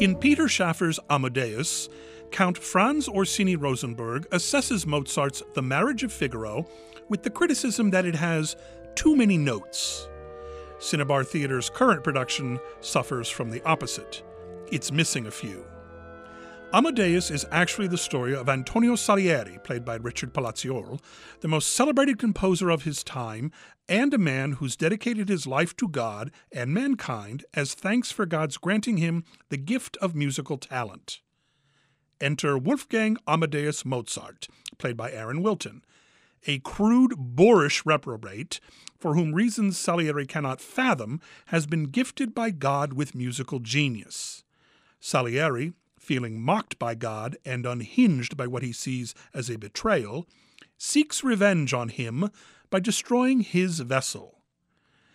In Peter Shaffer's Amadeus, Count Franz Orsini Rosenberg assesses Mozart's The Marriage of Figaro with the criticism that it has too many notes. Cinnabar Theatre's current production suffers from the opposite. It's missing a few. Amadeus is actually the story of Antonio Salieri, played by Richard Palazzuole, the most celebrated composer of his time, and a man who's dedicated his life to God and mankind as thanks for God's granting him the gift of musical talent. Enter Wolfgang Amadeus Mozart, played by Aaron Wilton, a crude, boorish reprobate for whom reasons Salieri cannot fathom has been gifted by God with musical genius. Salieri, feeling mocked by God and unhinged by what he sees as a betrayal, seeks revenge on him by destroying his vessel.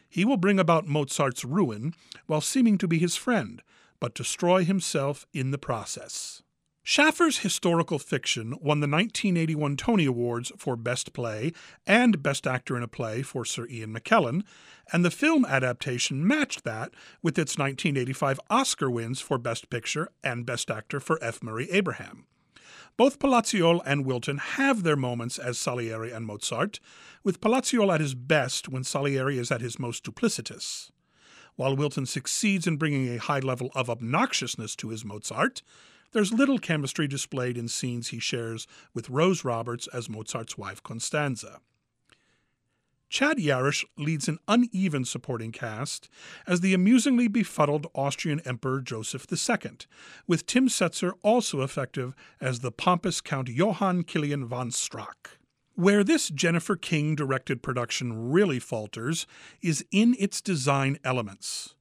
He will bring about Mozart's ruin while seeming to be his friend, but destroy himself in the process. Shaffer's historical fiction won the 1981 Tony Awards for Best Play and Best Actor in a Play for Sir Ian McKellen, and the film adaptation matched that with its 1985 Oscar wins for Best Picture and Best Actor for F. Murray Abraham. Both Palazzuole and Wilton have their moments as Salieri and Mozart, with Palazzuole at his best when Salieri is at his most duplicitous. While Wilton succeeds in bringing a high level of obnoxiousness to his Mozart, there's little chemistry displayed in scenes he shares with Rose Roberts as Mozart's wife Constanza. Chad Yarish leads an uneven supporting cast as the amusingly befuddled Austrian Emperor Joseph II, with Tim Setzer also effective as the pompous Count Johann Kilian von Strack. Where this Jennifer King directed production really falters is in its design elements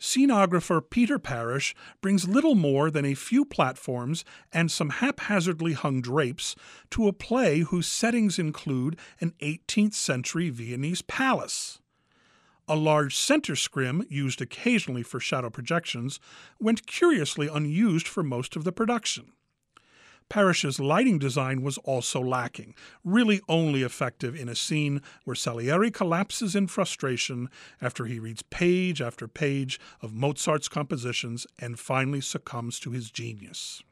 scenographer Peter Parrish brings little more than a few platforms and some haphazardly hung drapes to a play whose settings include an 18th century Viennese palace. A large center scrim, used occasionally for shadow projections, went curiously unused for most of the production. Parrish's lighting design was also lacking, really only effective in a scene where Salieri collapses in frustration after he reads page after page of Mozart's compositions and finally succumbs to his genius.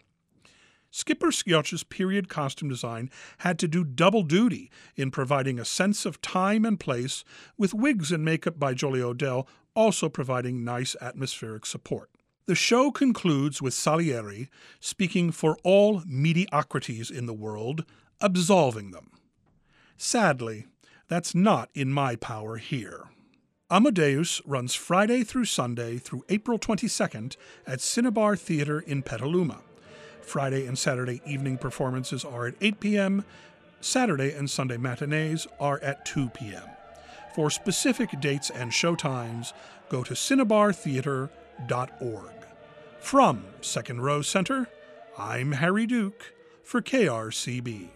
Skipper Schiocca's period costume design had to do double duty in providing a sense of time and place, with wigs and makeup by Jolie Odell also providing nice atmospheric support. The show concludes with Salieri speaking for all mediocrities in the world, absolving them. Sadly, that's not in my power here. Amadeus runs Friday through Sunday through April 22nd at Cinnabar Theatre in Petaluma. Friday and Saturday evening performances are at 8 p.m., Saturday and Sunday matinees are at 2 p.m. For specific dates and showtimes, go to cinnabartheatre.org. From Second Row Center, I'm Harry Duke for KRCB.